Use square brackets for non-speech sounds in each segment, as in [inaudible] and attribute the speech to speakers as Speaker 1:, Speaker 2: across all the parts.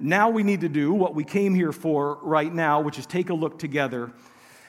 Speaker 1: now we need to do what we came here for right now, which is take a look together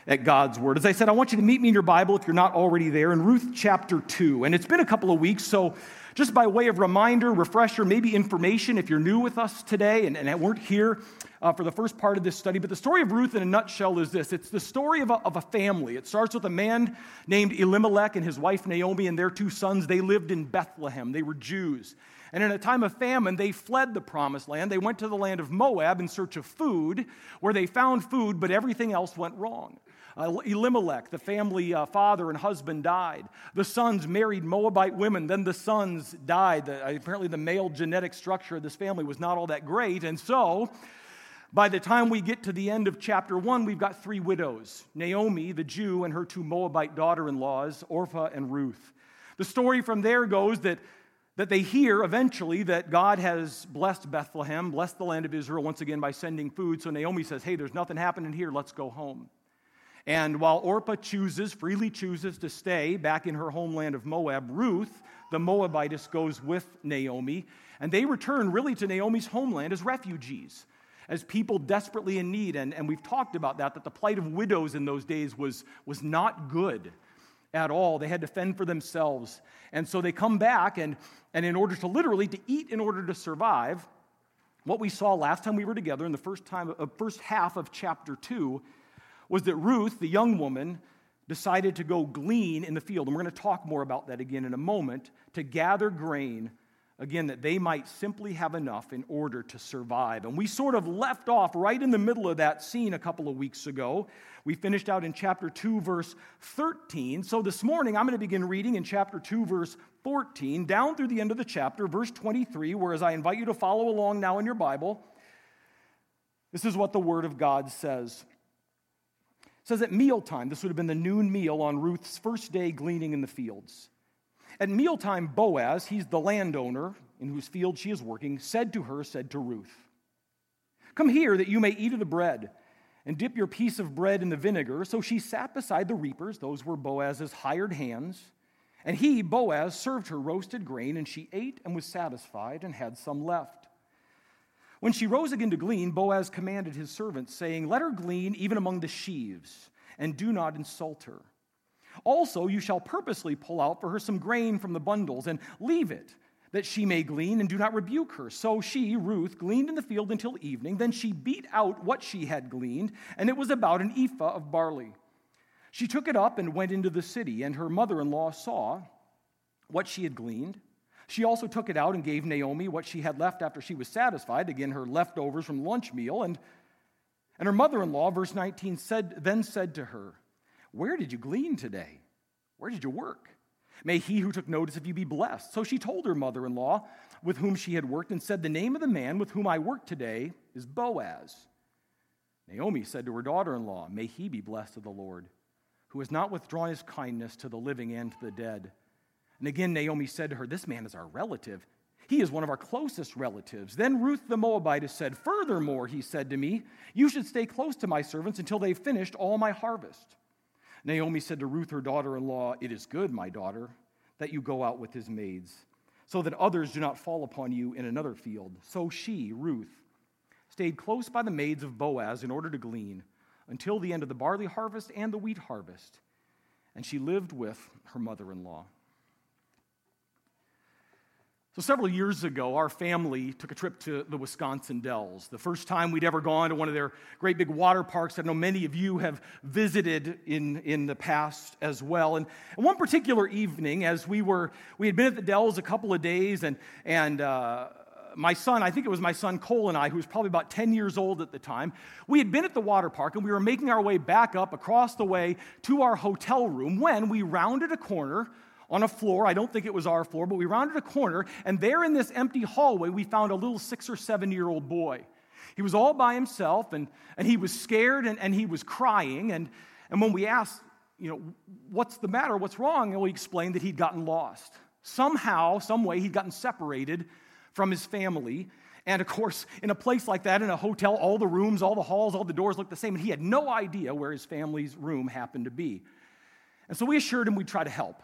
Speaker 1: at God's Word. As I said, I want you to meet me in your Bible if you're not already there in Ruth chapter 2. And it's been a couple of weeks, so just by way of reminder, refresher, maybe information if you're new with us today and, and weren't here uh, for the first part of this study. But the story of Ruth in a nutshell is this it's the story of a, of a family. It starts with a man named Elimelech and his wife Naomi and their two sons. They lived in Bethlehem, they were Jews. And in a time of famine, they fled the promised land. They went to the land of Moab in search of food, where they found food, but everything else went wrong. Uh, Elimelech, the family uh, father and husband, died. The sons married Moabite women. Then the sons died. The, uh, apparently, the male genetic structure of this family was not all that great. And so, by the time we get to the end of chapter one, we've got three widows Naomi, the Jew, and her two Moabite daughter in laws, Orpah and Ruth. The story from there goes that, that they hear eventually that God has blessed Bethlehem, blessed the land of Israel once again by sending food. So Naomi says, Hey, there's nothing happening here. Let's go home. And while Orpah chooses, freely chooses to stay back in her homeland of Moab, Ruth, the Moabitess, goes with Naomi. And they return really to Naomi's homeland as refugees, as people desperately in need. And, and we've talked about that, that the plight of widows in those days was, was not good at all. They had to fend for themselves. And so they come back, and, and in order to literally, to eat in order to survive, what we saw last time we were together in the first, time, uh, first half of chapter 2 was that Ruth, the young woman, decided to go glean in the field. And we're going to talk more about that again in a moment to gather grain, again, that they might simply have enough in order to survive. And we sort of left off right in the middle of that scene a couple of weeks ago. We finished out in chapter 2, verse 13. So this morning, I'm going to begin reading in chapter 2, verse 14, down through the end of the chapter, verse 23, whereas I invite you to follow along now in your Bible. This is what the Word of God says says at mealtime, this would have been the noon meal on Ruth's first day gleaning in the fields. At mealtime, Boaz, he's the landowner in whose field she is working, said to her, said to Ruth, Come here that you may eat of the bread and dip your piece of bread in the vinegar. So she sat beside the reapers, those were Boaz's hired hands. And he, Boaz, served her roasted grain, and she ate and was satisfied and had some left. When she rose again to glean, Boaz commanded his servants, saying, Let her glean even among the sheaves, and do not insult her. Also, you shall purposely pull out for her some grain from the bundles, and leave it, that she may glean, and do not rebuke her. So she, Ruth, gleaned in the field until evening. Then she beat out what she had gleaned, and it was about an ephah of barley. She took it up and went into the city, and her mother in law saw what she had gleaned. She also took it out and gave Naomi what she had left after she was satisfied, again, her leftovers from lunch meal. And, and her mother in law, verse 19, said, then said to her, Where did you glean today? Where did you work? May he who took notice of you be blessed. So she told her mother in law, with whom she had worked, and said, The name of the man with whom I work today is Boaz. Naomi said to her daughter in law, May he be blessed of the Lord, who has not withdrawn his kindness to the living and to the dead. And again, Naomi said to her, This man is our relative. He is one of our closest relatives. Then Ruth the Moabitess said, Furthermore, he said to me, You should stay close to my servants until they've finished all my harvest. Naomi said to Ruth, her daughter in law, It is good, my daughter, that you go out with his maids, so that others do not fall upon you in another field. So she, Ruth, stayed close by the maids of Boaz in order to glean until the end of the barley harvest and the wheat harvest. And she lived with her mother in law. So, several years ago, our family took a trip to the Wisconsin Dells. The first time we'd ever gone to one of their great big water parks. I know many of you have visited in, in the past as well. And, one particular evening, as we were, we had been at the Dells a couple of days, and, and uh, my son, I think it was my son Cole and I, who was probably about 10 years old at the time, we had been at the water park and we were making our way back up across the way to our hotel room when we rounded a corner on a floor. I don't think it was our floor, but we rounded a corner, and there in this empty hallway, we found a little six or seven year old boy. He was all by himself, and, and he was scared and, and he was crying. And, and when we asked, you know, what's the matter? What's wrong? And we explained that he'd gotten lost. Somehow, some way, he'd gotten separated from his family. And of course, in a place like that, in a hotel, all the rooms, all the halls, all the doors looked the same, and he had no idea where his family's room happened to be. And so we assured him we'd try to help.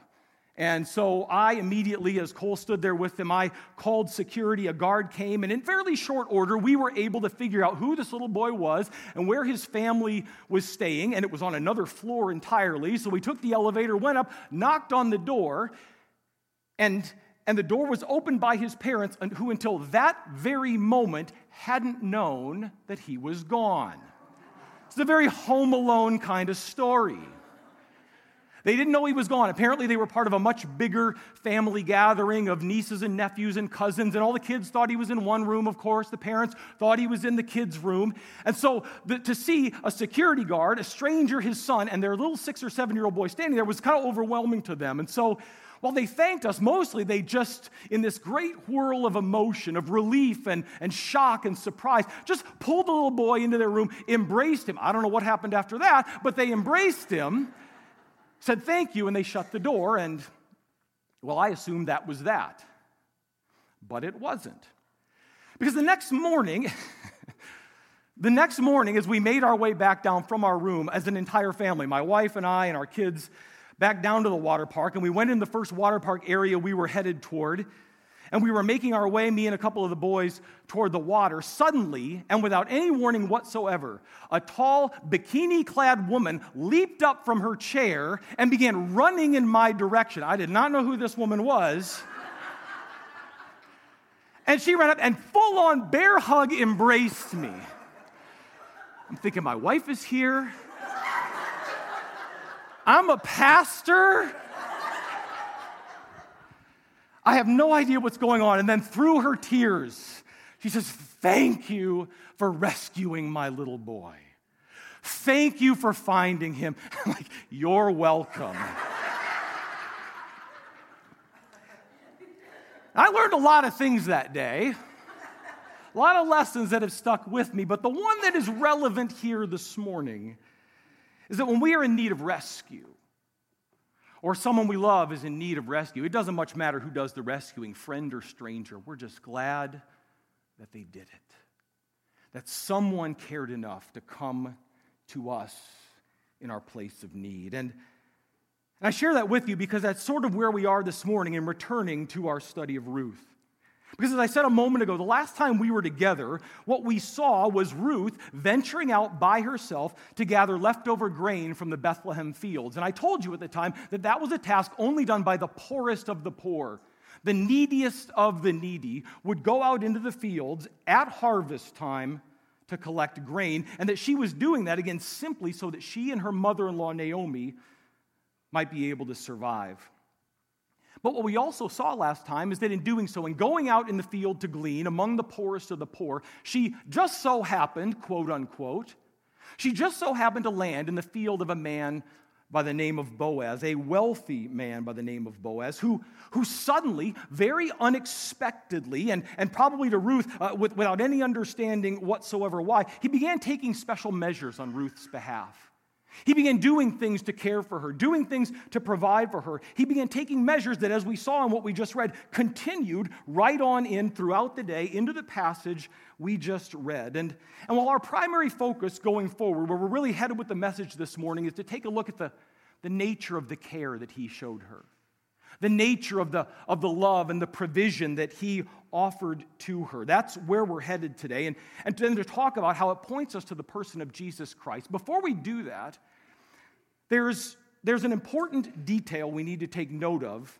Speaker 1: And so I immediately, as Cole stood there with them, I called security. A guard came, and in fairly short order, we were able to figure out who this little boy was and where his family was staying. And it was on another floor entirely. So we took the elevator, went up, knocked on the door, and, and the door was opened by his parents, who until that very moment hadn't known that he was gone. It's a very home alone kind of story. They didn't know he was gone. Apparently, they were part of a much bigger family gathering of nieces and nephews and cousins, and all the kids thought he was in one room, of course. The parents thought he was in the kids' room. And so the, to see a security guard, a stranger, his son, and their little six or seven year old boy standing there was kind of overwhelming to them. And so while they thanked us, mostly they just, in this great whirl of emotion, of relief and, and shock and surprise, just pulled the little boy into their room, embraced him. I don't know what happened after that, but they embraced him said thank you, and they shut the door. And, well, I assumed that was that. But it wasn't. Because the next morning, [laughs] the next morning, as we made our way back down from our room as an entire family, my wife and I and our kids, back down to the water park, and we went in the first water park area we were headed toward and we were making our way, me and a couple of the boys, toward the water. Suddenly, and without any warning whatsoever, a tall, bikini clad woman leaped up from her chair and began running in my direction. I did not know who this woman was. [laughs] and she ran up and full on bear hug embraced me. I'm thinking, my wife is here. I'm a pastor. I have no idea what's going on. And then through her tears, she says, Thank you for rescuing my little boy. Thank you for finding him. [laughs] I'm like, You're welcome. I learned a lot of things that day, a lot of lessons that have stuck with me, but the one that is relevant here this morning is that when we are in need of rescue, or someone we love is in need of rescue. It doesn't much matter who does the rescuing, friend or stranger. We're just glad that they did it. That someone cared enough to come to us in our place of need. And, and I share that with you because that's sort of where we are this morning in returning to our study of Ruth. Because as I said a moment ago, the last time we were together, what we saw was Ruth venturing out by herself to gather leftover grain from the Bethlehem fields. And I told you at the time that that was a task only done by the poorest of the poor. The neediest of the needy would go out into the fields at harvest time to collect grain, and that she was doing that again simply so that she and her mother in law, Naomi, might be able to survive. But what we also saw last time is that in doing so, in going out in the field to glean among the poorest of the poor, she just so happened, quote unquote, she just so happened to land in the field of a man by the name of Boaz, a wealthy man by the name of Boaz, who, who suddenly, very unexpectedly, and, and probably to Ruth uh, with, without any understanding whatsoever why, he began taking special measures on Ruth's behalf. He began doing things to care for her, doing things to provide for her. He began taking measures that, as we saw in what we just read, continued right on in throughout the day into the passage we just read. And, and while our primary focus going forward, where we're really headed with the message this morning, is to take a look at the, the nature of the care that he showed her, the nature of the, of the love and the provision that he offered to her. That's where we're headed today. And, and then to talk about how it points us to the person of Jesus Christ. Before we do that, there's, there's an important detail we need to take note of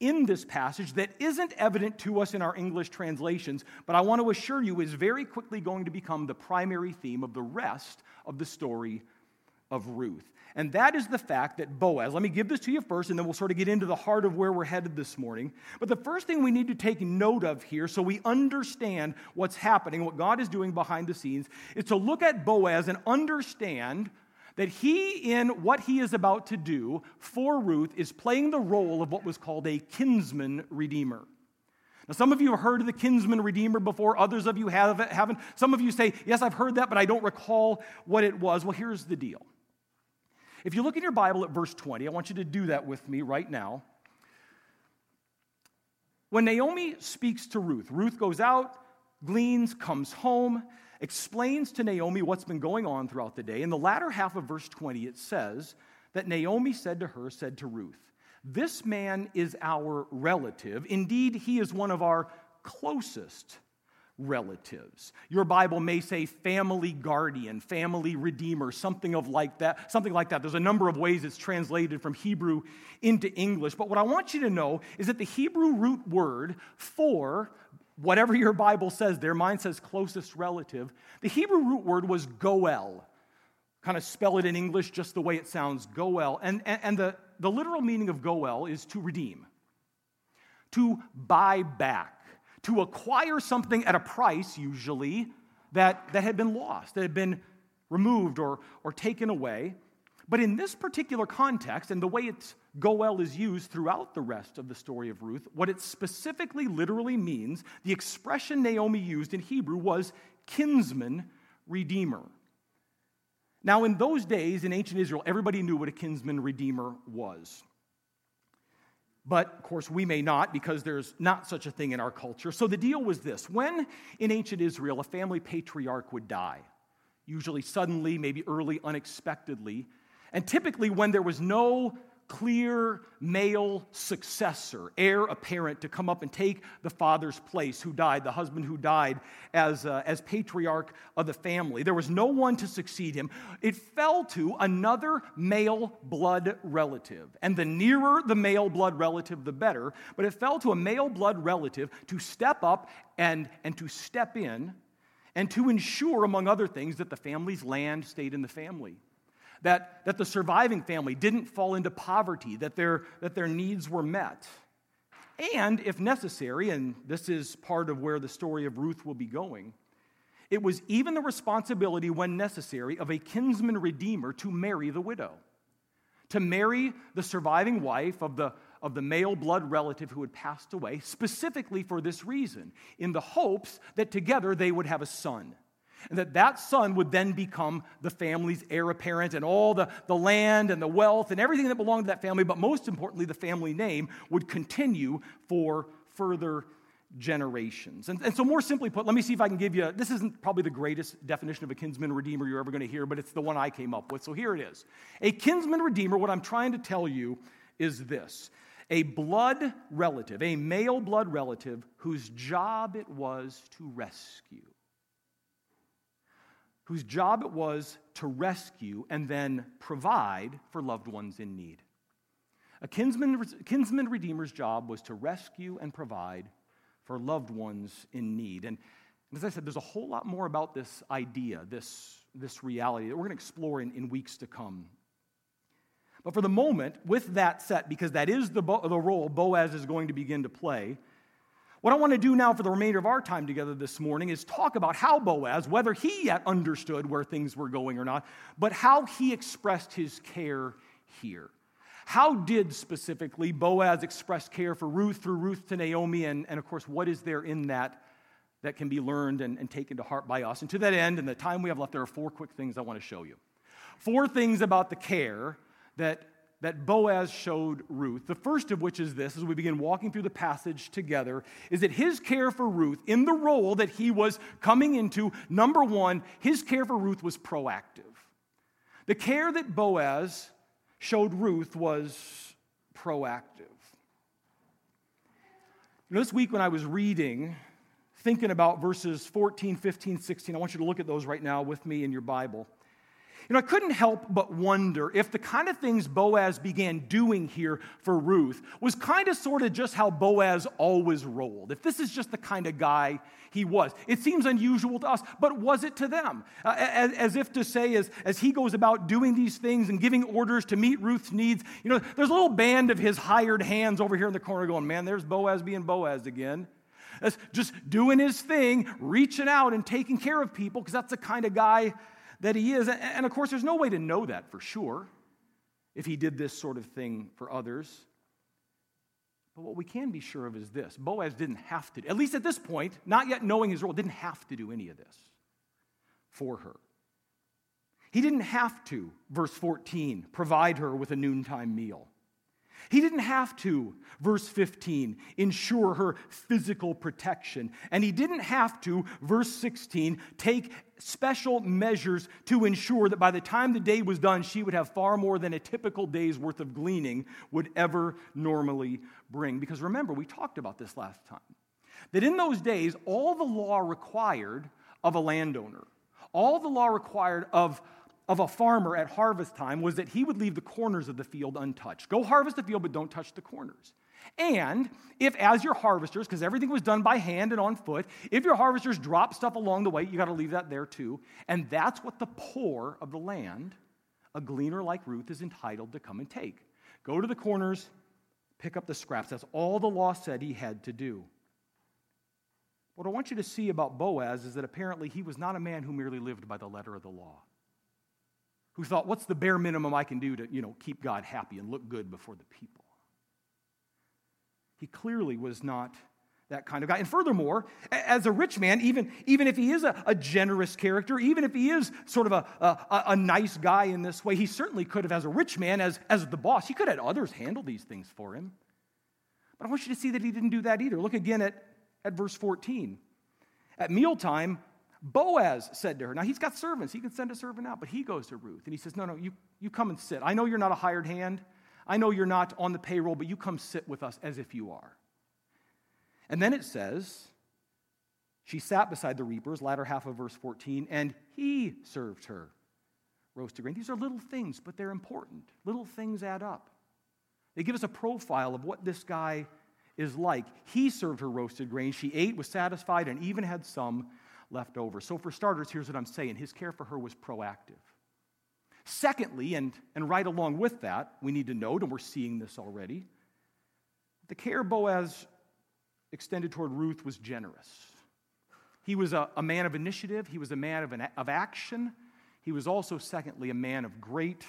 Speaker 1: in this passage that isn't evident to us in our English translations, but I want to assure you is very quickly going to become the primary theme of the rest of the story of Ruth. And that is the fact that Boaz, let me give this to you first, and then we'll sort of get into the heart of where we're headed this morning. But the first thing we need to take note of here so we understand what's happening, what God is doing behind the scenes, is to look at Boaz and understand that he, in what he is about to do for Ruth, is playing the role of what was called a kinsman redeemer. Now, some of you have heard of the kinsman redeemer before, others of you haven't. Some of you say, Yes, I've heard that, but I don't recall what it was. Well, here's the deal if you look in your Bible at verse 20, I want you to do that with me right now. When Naomi speaks to Ruth, Ruth goes out, gleans, comes home, explains to Naomi what's been going on throughout the day. In the latter half of verse 20, it says that Naomi said to her, said to Ruth, This man is our relative. Indeed, he is one of our closest relatives. Your Bible may say family guardian, family redeemer, something of like that, something like that. There's a number of ways it's translated from Hebrew into English, but what I want you to know is that the Hebrew root word for whatever your Bible says there, mine says closest relative, the Hebrew root word was goel. Kind of spell it in English just the way it sounds, goel. And, and, and the, the literal meaning of goel is to redeem, to buy back to acquire something at a price, usually, that, that had been lost, that had been removed or, or taken away. But in this particular context, and the way it's Goel is used throughout the rest of the story of Ruth, what it specifically literally means, the expression Naomi used in Hebrew was kinsman redeemer. Now, in those days in ancient Israel, everybody knew what a kinsman redeemer was. But of course, we may not because there's not such a thing in our culture. So the deal was this when in ancient Israel a family patriarch would die, usually suddenly, maybe early, unexpectedly, and typically when there was no clear male successor, heir apparent, to come up and take the father's place who died, the husband who died as, uh, as patriarch of the family. There was no one to succeed him. It fell to another male blood relative. And the nearer the male blood relative, the better. But it fell to a male blood relative to step up and, and to step in and to ensure, among other things, that the family's land stayed in the family that, that the surviving family didn't fall into poverty, that their, that their needs were met. And, if necessary, and this is part of where the story of Ruth will be going, it was even the responsibility, when necessary, of a kinsman redeemer to marry the widow, to marry the surviving wife of the, of the male blood relative who had passed away, specifically for this reason, in the hopes that together they would have a son and that that son would then become the family's heir apparent and all the, the land and the wealth and everything that belonged to that family but most importantly the family name would continue for further generations. And, and so more simply put let me see if i can give you this isn't probably the greatest definition of a kinsman redeemer you're ever going to hear but it's the one i came up with. So here it is. A kinsman redeemer what i'm trying to tell you is this. A blood relative a male blood relative whose job it was to rescue whose job it was to rescue and then provide for loved ones in need. A kinsman, kinsman redeemer's job was to rescue and provide for loved ones in need. And as I said, there's a whole lot more about this idea, this, this reality that we're going to explore in, in weeks to come. But for the moment, with that set, because that is the, the role Boaz is going to begin to play, what I want to do now for the remainder of our time together this morning is talk about how Boaz, whether he yet understood where things were going or not, but how he expressed his care here. How did specifically Boaz express care for Ruth through Ruth to Naomi? And, and of course, what is there in that that can be learned and, and taken to heart by us? And to that end, in the time we have left, there are four quick things I want to show you. Four things about the care that that Boaz showed Ruth. The first of which is this, as we begin walking through the passage together, is that his care for Ruth, in the role that he was coming into, number one, his care for Ruth was proactive. The care that Boaz showed Ruth was proactive. You know, this week when I was reading, thinking about verses 14, 15, 16, I want you to look at those right now with me in your Bible. You know, I couldn't help but wonder if the kind of things Boaz began doing here for Ruth was kind of sort of just how Boaz always rolled. If this is just the kind of guy he was. It seems unusual to us, but was it to them? Uh, as, as, if to say, as, as he goes about doing these things and giving orders to meet Ruth's needs, you know, there's a little band of his hired hands over here in the corner going, man, there's Boaz being Boaz again. Just doing his thing, reaching out and taking care of people, because that's the kind of guy that he is. And of course, there's no way to know that for sure if he did this sort of thing for others. But what we can be sure of is this Boaz didn't have to, at least at this point, not yet knowing his role, didn't have to do any of this for her. He didn't have to, verse 14, provide her with a noontime meal. He didn't have to, verse 15, ensure her physical protection. And he didn't have to, verse 16, take special measures to ensure that by the time the day was done, she would have far more than a typical day's worth of gleaning would ever normally bring. Because remember, we talked about this last time that in those days, all the law required of a landowner, all the law required of of a farmer at harvest time was that he would leave the corners of the field untouched. Go harvest the field, but don't touch the corners. And if, as your harvesters, because everything was done by hand and on foot, if your harvesters drop stuff along the way, you got to leave that there too. And that's what the poor of the land, a gleaner like Ruth, is entitled to come and take. Go to the corners, pick up the scraps. That's all the law said he had to do. What I want you to see about Boaz is that apparently he was not a man who merely lived by the letter of the law who thought, what's the bare minimum I can do to, you know, keep God happy and look good before the people? He clearly was not that kind of guy. And furthermore, as a rich man, even, even if he is a, a generous character, even if he is sort of a, a, a, nice guy in this way, he certainly could have, as a rich man, as, as the boss, he could have had others handle these things for him. But I want you to see that he didn't do that either. Look again at, at verse 14. At mealtime, Boaz said to her, now he's got servants, he can send a servant out, but he goes to Ruth and he says, No, no, you, you come and sit. I know you're not a hired hand. I know you're not on the payroll, but you come sit with us as if you are. And then it says, She sat beside the reapers, latter half of verse 14, and he served her roasted grain. These are little things, but they're important. Little things add up. They give us a profile of what this guy is like. He served her roasted grain. She ate, was satisfied, and even had some left over. So, for starters, here's what I'm saying his care for her was proactive. Secondly, and, and right along with that, we need to note, and we're seeing this already, the care Boaz extended toward Ruth was generous. He was a, a man of initiative, he was a man of, an, of action. He was also, secondly, a man of great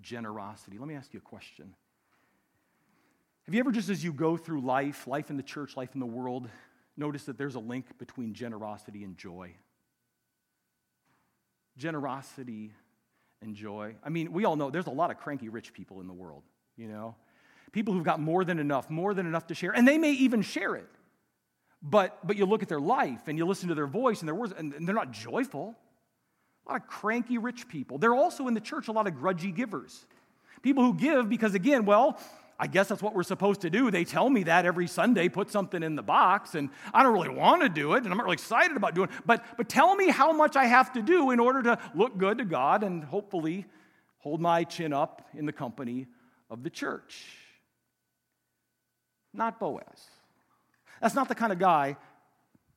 Speaker 1: generosity. Let me ask you a question. Have you ever, just as you go through life, life in the church, life in the world, notice that there's a link between generosity and joy. Generosity and joy. I mean, we all know there's a lot of cranky rich people in the world, you know? People who've got more than enough, more than enough to share, and they may even share it. But, but you look at their life and you listen to their voice and their words, and they're not joyful. A lot of cranky rich people. They're also in the church a lot of grudgy givers. People who give because, again, well, I guess that's what we're supposed to do. They tell me that every Sunday, put something in the box, and I don't really want to do it, and I'm not really excited about doing it. But, but tell me how much I have to do in order to look good to God and hopefully hold my chin up in the company of the church. Not Boaz. That's not the kind of guy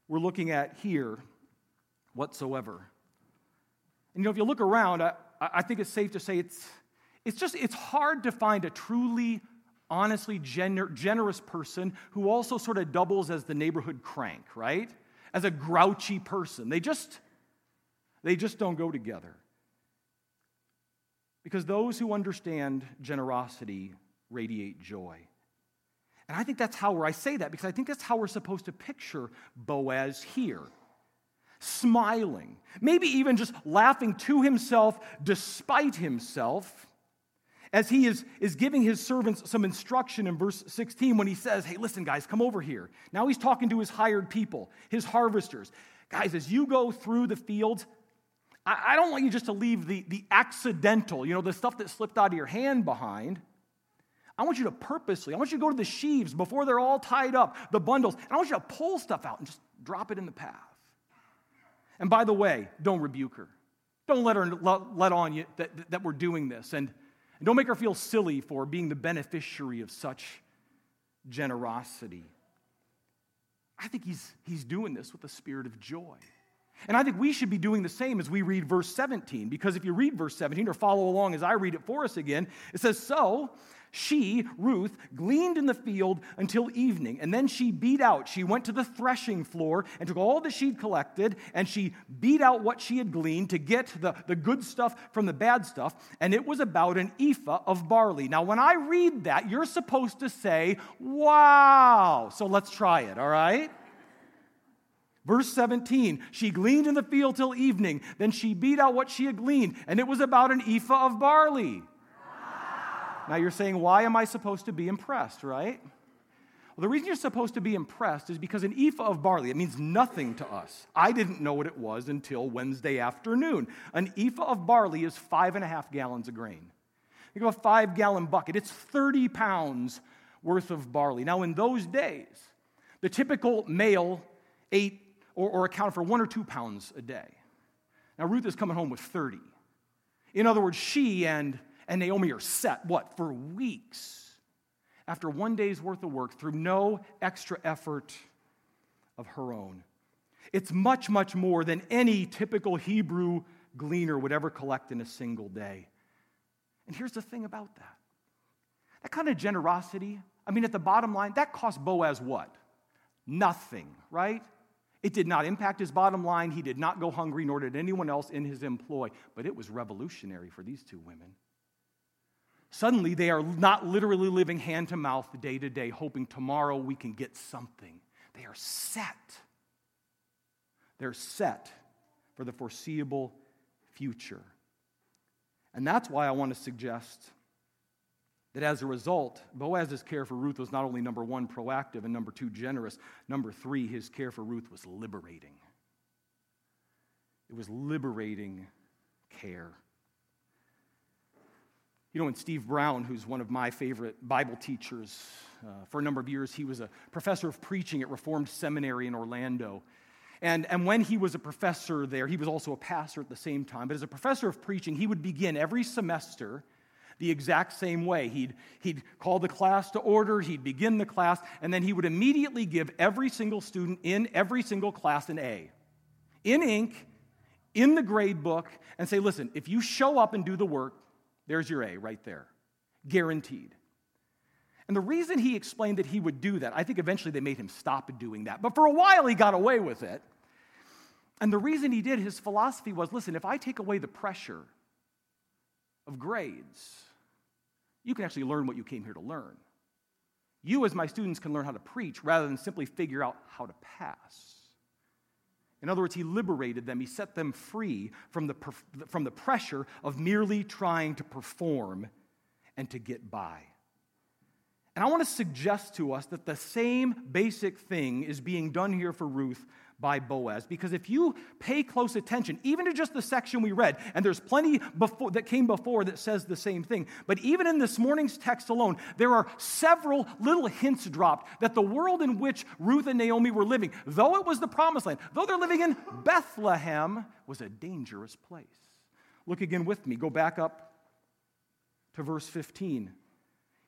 Speaker 1: we're looking at here whatsoever. And you know, if you look around, I, I think it's safe to say it's, it's just it's hard to find a truly honestly gener- generous person who also sort of doubles as the neighborhood crank, right? As a grouchy person. They just they just don't go together. Because those who understand generosity radiate joy. And I think that's how I say that because I think that's how we're supposed to picture Boaz here. Smiling, maybe even just laughing to himself despite himself as he is, is giving his servants some instruction in verse 16 when he says, Hey, listen, guys, come over here. Now he's talking to his hired people, his harvesters. Guys, as you go through the fields, I, I don't want you just to leave the, the accidental, you know, the stuff that slipped out of your hand behind. I want you to purposely, I want you to go to the sheaves before they're all tied up, the bundles, and I want you to pull stuff out and just drop it in the path. And by the way, don't rebuke her. Don't let her let, on you that, that we're doing this. And and don't make her feel silly for being the beneficiary of such generosity. I think he's, he's doing this with a spirit of joy. And I think we should be doing the same as we read verse 17, because if you read verse 17 or follow along as I read it for us again, it says, So she, Ruth, gleaned in the field until evening, and then she beat out. She went to the threshing floor and took all that she'd collected, and she beat out what she had gleaned to get the, the good stuff from the bad stuff, and it was about an ephah of barley. Now, when I read that, you're supposed to say, Wow! So let's try it, all right? Verse 17, she gleaned in the field till evening. Then she beat out what she had gleaned, and it was about an ephah of barley. Now you're saying, why am I supposed to be impressed, right? Well, the reason you're supposed to be impressed is because an ephah of barley, it means nothing to us. I didn't know what it was until Wednesday afternoon. An ephah of barley is five and a half gallons of grain. Think of a five gallon bucket, it's 30 pounds worth of barley. Now, in those days, the typical male ate or, or accounted for one or two pounds a day. Now, Ruth is coming home with 30. In other words, she and, and Naomi are set, what, for weeks after one day's worth of work through no extra effort of her own. It's much, much more than any typical Hebrew gleaner would ever collect in a single day. And here's the thing about that that kind of generosity, I mean, at the bottom line, that cost Boaz what? Nothing, right? It did not impact his bottom line. He did not go hungry, nor did anyone else in his employ. But it was revolutionary for these two women. Suddenly, they are not literally living hand to mouth day to day, hoping tomorrow we can get something. They are set. They're set for the foreseeable future. And that's why I want to suggest that as a result, Boaz's care for Ruth was not only number one, proactive, and number two, generous. Number three, his care for Ruth was liberating. It was liberating care. You know, when Steve Brown, who's one of my favorite Bible teachers, uh, for a number of years, he was a professor of preaching at Reformed Seminary in Orlando. And, and when he was a professor there, he was also a pastor at the same time. But as a professor of preaching, he would begin every semester the exact same way. He'd, he'd call the class to order, he'd begin the class, and then he would immediately give every single student in every single class an A in ink, in the grade book, and say, listen, if you show up and do the work, there's your A right there. Guaranteed. And the reason he explained that he would do that, I think eventually they made him stop doing that. But for a while he got away with it. And the reason he did, his philosophy was listen, if I take away the pressure of grades, you can actually learn what you came here to learn. You, as my students, can learn how to preach rather than simply figure out how to pass. In other words, he liberated them, he set them free from the, from the pressure of merely trying to perform and to get by. And I want to suggest to us that the same basic thing is being done here for Ruth by Boaz. Because if you pay close attention, even to just the section we read, and there's plenty before, that came before that says the same thing, but even in this morning's text alone, there are several little hints dropped that the world in which Ruth and Naomi were living, though it was the promised land, though they're living in Bethlehem, was a dangerous place. Look again with me. Go back up to verse 15.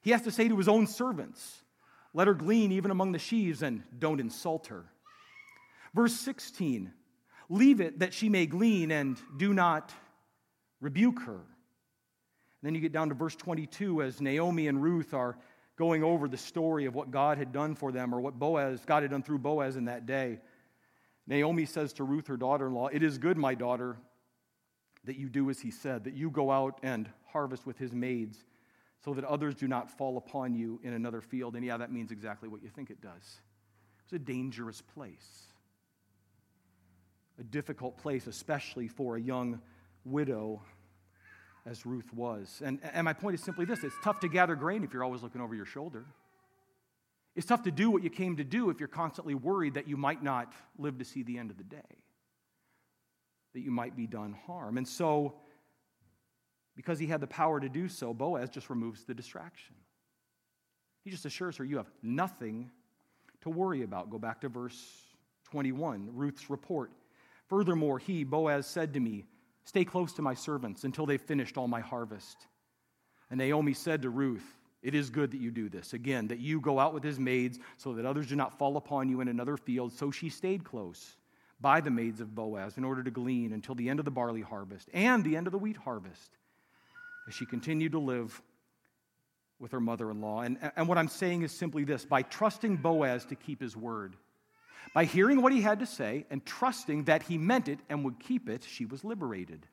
Speaker 1: He has to say to his own servants, Let her glean even among the sheaves, and don't insult her. Verse 16 Leave it that she may glean and do not rebuke her. And then you get down to verse 22 as Naomi and Ruth are going over the story of what God had done for them or what Boaz, God had done through Boaz in that day. Naomi says to Ruth, her daughter in law, It is good, my daughter, that you do as he said, that you go out and harvest with his maids, so that others do not fall upon you in another field. And yeah, that means exactly what you think it does. It's a dangerous place a difficult place, especially for a young widow as Ruth was. And, and my point is simply this it's tough to gather grain if you're always looking over your shoulder. It's tough to do what you came to do if you're constantly worried that you might not live to see the end of the day, that you might be done harm. And so, because he had the power to do so, Boaz just removes the distraction. He just assures her, You have nothing to worry about. Go back to verse 21, Ruth's report. Furthermore, he, Boaz, said to me, Stay close to my servants until they've finished all my harvest. And Naomi said to Ruth, It is good that you do this. Again, that you go out with his maids so that others do not fall upon you in another field. So she stayed close by the maids of Boaz in order to glean until the end of the barley harvest and the end of the wheat harvest, as she continued to live with her mother in law. And, and what I'm saying is simply this by trusting Boaz to keep his word, by hearing what he had to say and trusting that he meant it and would keep it, she was liberated.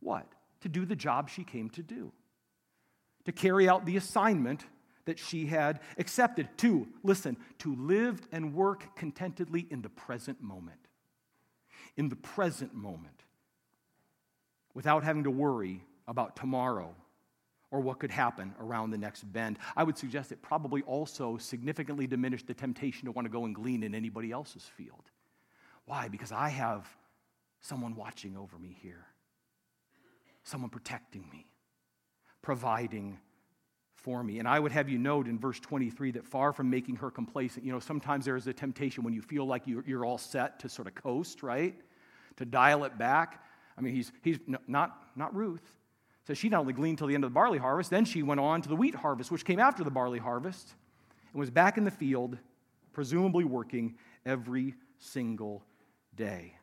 Speaker 1: What? To do the job she came to do, to carry out the assignment that she had accepted. To, listen, to live and work contentedly in the present moment. In the present moment, without having to worry about tomorrow or what could happen around the next bend. I would suggest it probably also significantly diminished the temptation to want to go and glean in anybody else's field. Why? Because I have someone watching over me here, someone protecting me, providing for me. And I would have you note in verse 23 that far from making her complacent, you know, sometimes there is a temptation when you feel like you're all set to sort of coast, right? To dial it back. I mean, he's, he's not, not Ruth. So she not only gleaned till the end of the barley harvest, then she went on to the wheat harvest, which came after the barley harvest, and was back in the field, presumably working every single day.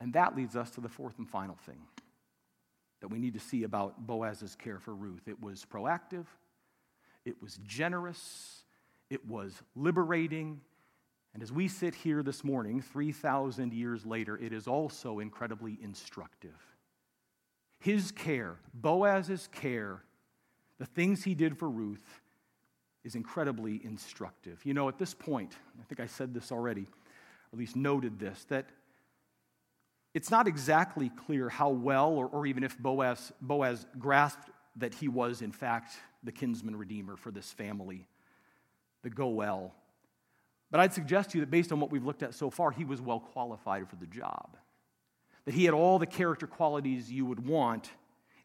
Speaker 1: And that leads us to the fourth and final thing that we need to see about Boaz's care for Ruth. It was proactive, it was generous, it was liberating. And as we sit here this morning, 3,000 years later, it is also incredibly instructive. His care, Boaz's care, the things he did for Ruth, is incredibly instructive. You know, at this point, I think I said this already, or at least noted this, that it's not exactly clear how well or, or even if Boaz, Boaz grasped that he was, in fact, the kinsman redeemer for this family, the Goel. But I'd suggest to you that based on what we've looked at so far, he was well qualified for the job. That he had all the character qualities you would want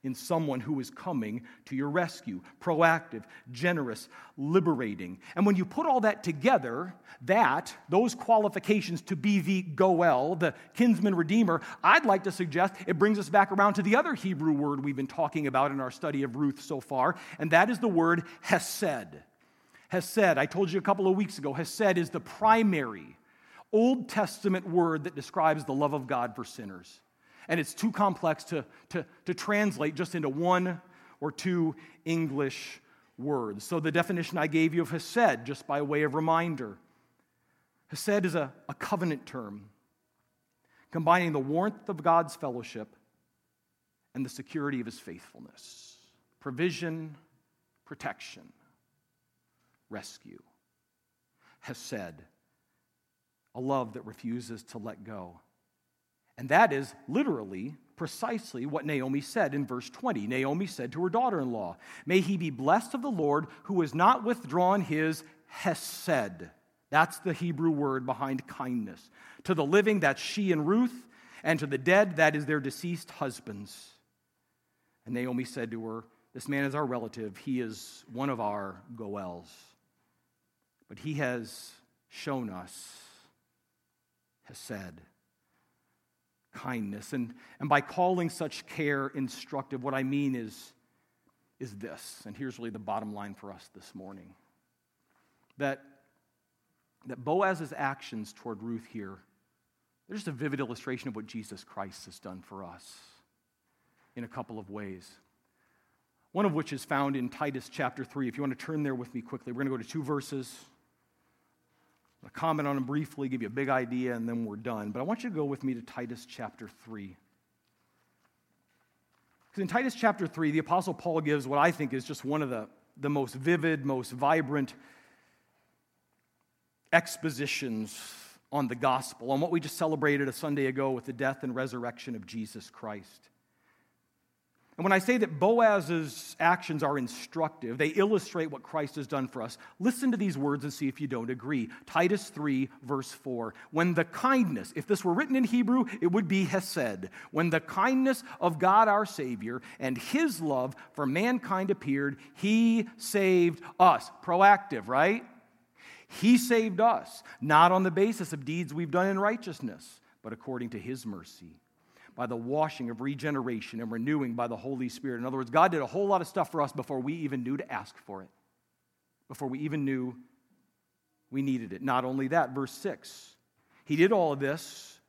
Speaker 1: in someone who is coming to your rescue proactive, generous, liberating. And when you put all that together, that, those qualifications to be the Goel, the kinsman redeemer, I'd like to suggest it brings us back around to the other Hebrew word we've been talking about in our study of Ruth so far, and that is the word hesed. Hesed, I told you a couple of weeks ago, hesed is the primary Old Testament word that describes the love of God for sinners and it's too complex to, to, to translate just into one or two English words. So, the definition I gave you of Hesed, just by way of reminder Hesed is a, a covenant term combining the warmth of God's fellowship and the security of his faithfulness. Provision, protection, rescue. Hesed, a love that refuses to let go. And that is literally precisely what Naomi said in verse 20. Naomi said to her daughter in law, May he be blessed of the Lord who has not withdrawn his hesed. That's the Hebrew word behind kindness. To the living, that's she and Ruth, and to the dead, that is their deceased husbands. And Naomi said to her, This man is our relative. He is one of our Goels. But he has shown us hesed kindness. And, and by calling such care instructive, what I mean is, is this, and here's really the bottom line for us this morning that, that Boaz's actions toward Ruth here, they're just a vivid illustration of what Jesus Christ has done for us in a couple of ways. One of which is found in Titus chapter 3. If you want to turn there with me quickly, we're going to go to two verses. I'll comment on them briefly, give you a big idea, and then we're done. But I want you to go with me to Titus chapter 3. Because in Titus chapter 3, the Apostle Paul gives what I think is just one of the, the most vivid, most vibrant expositions on the gospel, on what we just celebrated a Sunday ago with the death and resurrection of Jesus Christ. And when I say that Boaz's actions are instructive, they illustrate what Christ has done for us. Listen to these words and see if you don't agree. Titus 3, verse 4. When the kindness, if this were written in Hebrew, it would be Hesed. When the kindness of God our Savior and his love for mankind appeared, he saved us. Proactive, right? He saved us, not on the basis of deeds we've done in righteousness, but according to his mercy by the washing of regeneration and renewing by the Holy Spirit. In other words, God did a whole lot of stuff for us before we even knew to ask for it, before we even knew we needed it. Not only that, verse 6, He did all of this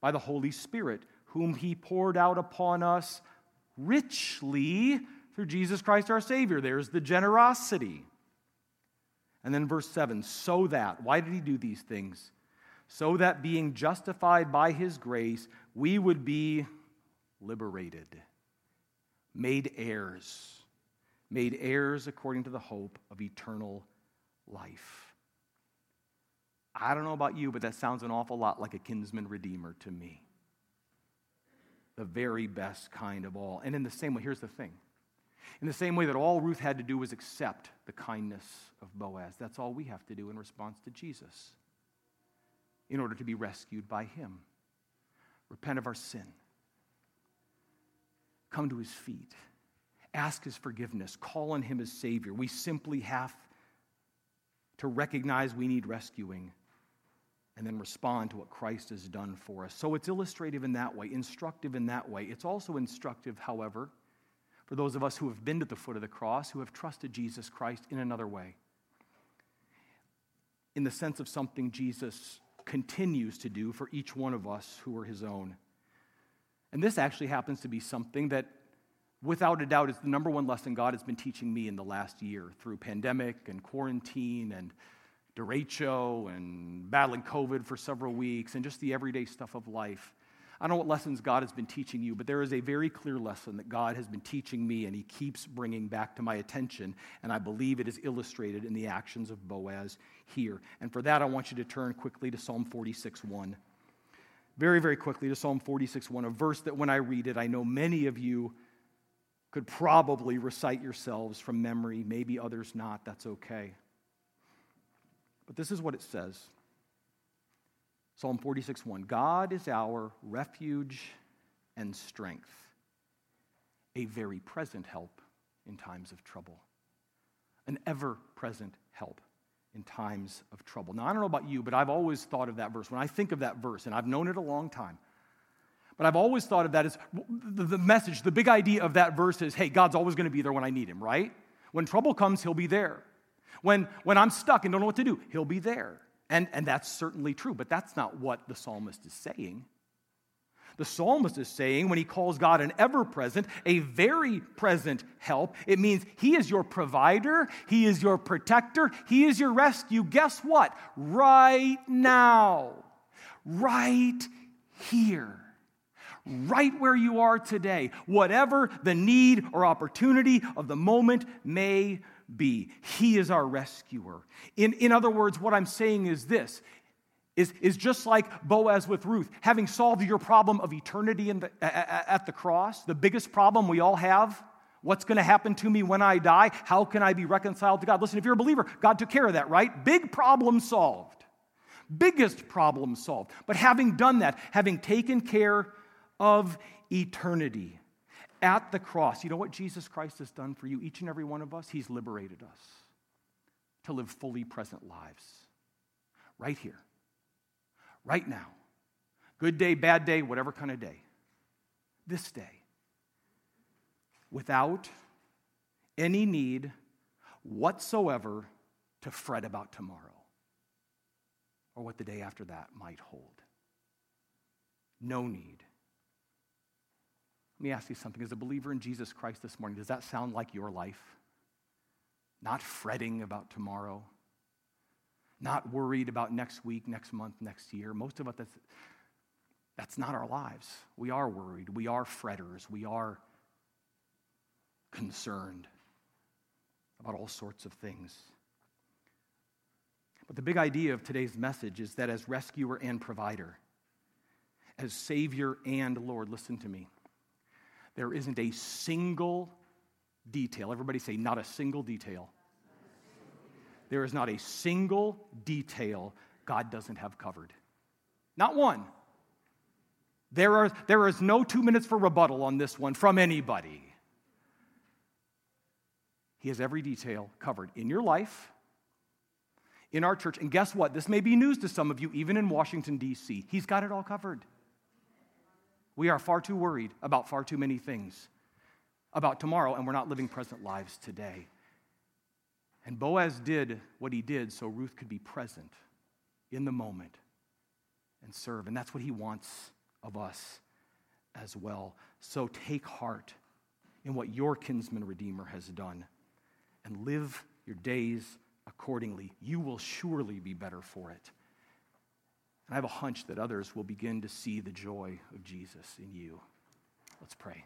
Speaker 1: by the Holy Spirit, whom He poured out upon us richly through Jesus Christ our Savior. There's the generosity. And then verse 7 so that, why did He do these things? So that being justified by His grace, we would be liberated, made heirs, made heirs according to the hope of eternal life. I don't know about you, but that sounds an awful lot like a kinsman redeemer to me. The very best kind of all. And in the same way, here's the thing In the same way that all Ruth had to do was accept the kindness of Boaz, that's all we have to do in response to Jesus in order to be rescued by him. Repent of our sin, come to his feet, ask his forgiveness, call on him as Savior. We simply have to recognize we need rescuing and then respond to what Christ has done for us. So it's illustrative in that way, instructive in that way. It's also instructive, however, for those of us who have been to the foot of the cross, who have trusted Jesus Christ in another way. In the sense of something Jesus continues to do for each one of us who are his own. And this actually happens to be something that, without a doubt, is the number one lesson God has been teaching me in the last year through pandemic and quarantine and derecho and battling COVID for several weeks and just the everyday stuff of life. I don't know what lessons God has been teaching you, but there is a very clear lesson that God has been teaching me and He keeps bringing back to my attention. And I believe it is illustrated in the actions of Boaz here. And for that, I want you to turn quickly to Psalm 46 1. Very, very quickly to Psalm 46 1, a verse that when I read it, I know many of you could probably recite yourselves from memory, maybe others not. That's okay. But this is what it says Psalm 46 1 God is our refuge and strength, a very present help in times of trouble, an ever present help in times of trouble. Now, I don't know about you, but I've always thought of that verse. When I think of that verse, and I've known it a long time, but I've always thought of that as the message, the big idea of that verse is hey, God's always going to be there when I need him, right? When trouble comes, he'll be there. When, when I'm stuck and don't know what to do, he'll be there. And, and that's certainly true, but that's not what the psalmist is saying. The psalmist is saying when he calls God an ever present, a very present help, it means he is your provider, he is your protector, he is your rescue. Guess what? Right now, right here right where you are today, whatever the need or opportunity of the moment may be. He is our rescuer. In, in other words, what I'm saying is this is, is just like Boaz with Ruth, having solved your problem of eternity the, at the cross, the biggest problem we all have. What's going to happen to me when I die? How can I be reconciled to God? Listen, if you're a believer, God took care of that, right? Big problem solved. Biggest problem solved. But having done that, having taken care of eternity, at the cross, you know what Jesus Christ has done for you, each and every one of us? He's liberated us to live fully present lives. Right here, right now. Good day, bad day, whatever kind of day. This day. Without any need whatsoever to fret about tomorrow or what the day after that might hold. No need. Let me ask you something. As a believer in Jesus Christ this morning, does that sound like your life? Not fretting about tomorrow, not worried about next week, next month, next year. Most of us, that's, that's not our lives. We are worried. We are fretters. We are concerned about all sorts of things. But the big idea of today's message is that as rescuer and provider, as Savior and Lord, listen to me. There isn't a single detail. Everybody say, not a single detail. There is not a single detail God doesn't have covered. Not one. There, are, there is no two minutes for rebuttal on this one from anybody. He has every detail covered in your life, in our church. And guess what? This may be news to some of you, even in Washington, D.C. He's got it all covered. We are far too worried about far too many things about tomorrow, and we're not living present lives today. And Boaz did what he did so Ruth could be present in the moment and serve. And that's what he wants of us as well. So take heart in what your kinsman redeemer has done and live your days accordingly. You will surely be better for it. And I have a hunch that others will begin to see the joy of Jesus in you. Let's pray.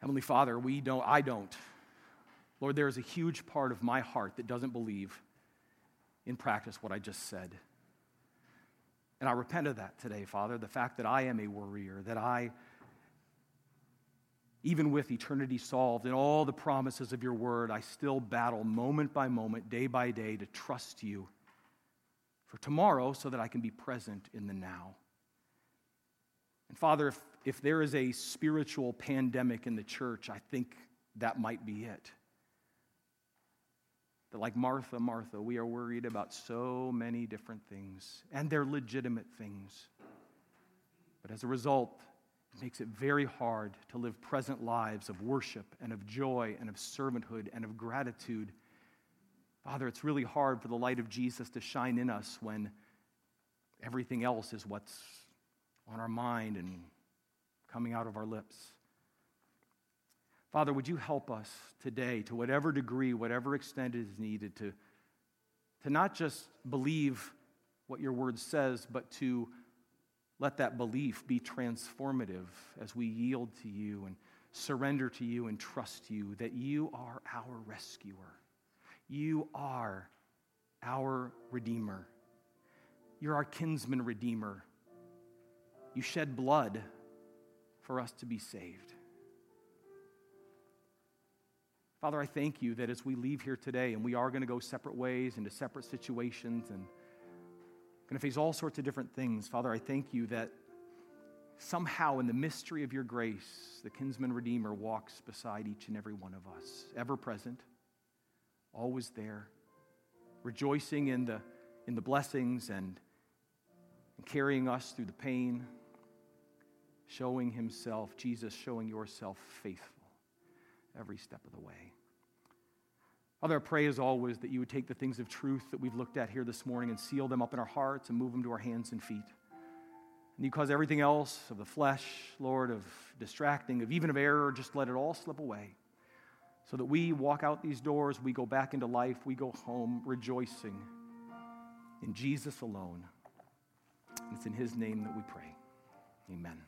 Speaker 1: Heavenly Father, we don't, I don't. Lord, there is a huge part of my heart that doesn't believe in practice what I just said. And I repent of that today, Father, the fact that I am a worrier, that I, even with eternity solved and all the promises of your word, I still battle moment by moment, day by day, to trust you for tomorrow so that I can be present in the now. And Father, if, if there is a spiritual pandemic in the church, I think that might be it. That, like Martha, Martha, we are worried about so many different things, and they're legitimate things. But as a result, it makes it very hard to live present lives of worship and of joy and of servanthood and of gratitude. Father, it's really hard for the light of Jesus to shine in us when everything else is what's on our mind and coming out of our lips. Father, would you help us today, to whatever degree, whatever extent is needed, to, to not just believe what your word says, but to let that belief be transformative as we yield to you and surrender to you and trust you that you are our rescuer. You are our Redeemer. You're our kinsman Redeemer. You shed blood for us to be saved. Father, I thank you that as we leave here today and we are going to go separate ways into separate situations and going to face all sorts of different things, Father, I thank you that somehow in the mystery of your grace, the kinsman redeemer walks beside each and every one of us, ever present, always there, rejoicing in the, in the blessings and, and carrying us through the pain, showing himself, Jesus showing yourself faithful every step of the way. Father, I pray as always that you would take the things of truth that we've looked at here this morning and seal them up in our hearts and move them to our hands and feet. And you cause everything else of the flesh, Lord, of distracting, of even of error, just let it all slip away. So that we walk out these doors, we go back into life, we go home rejoicing in Jesus alone. It's in his name that we pray. Amen.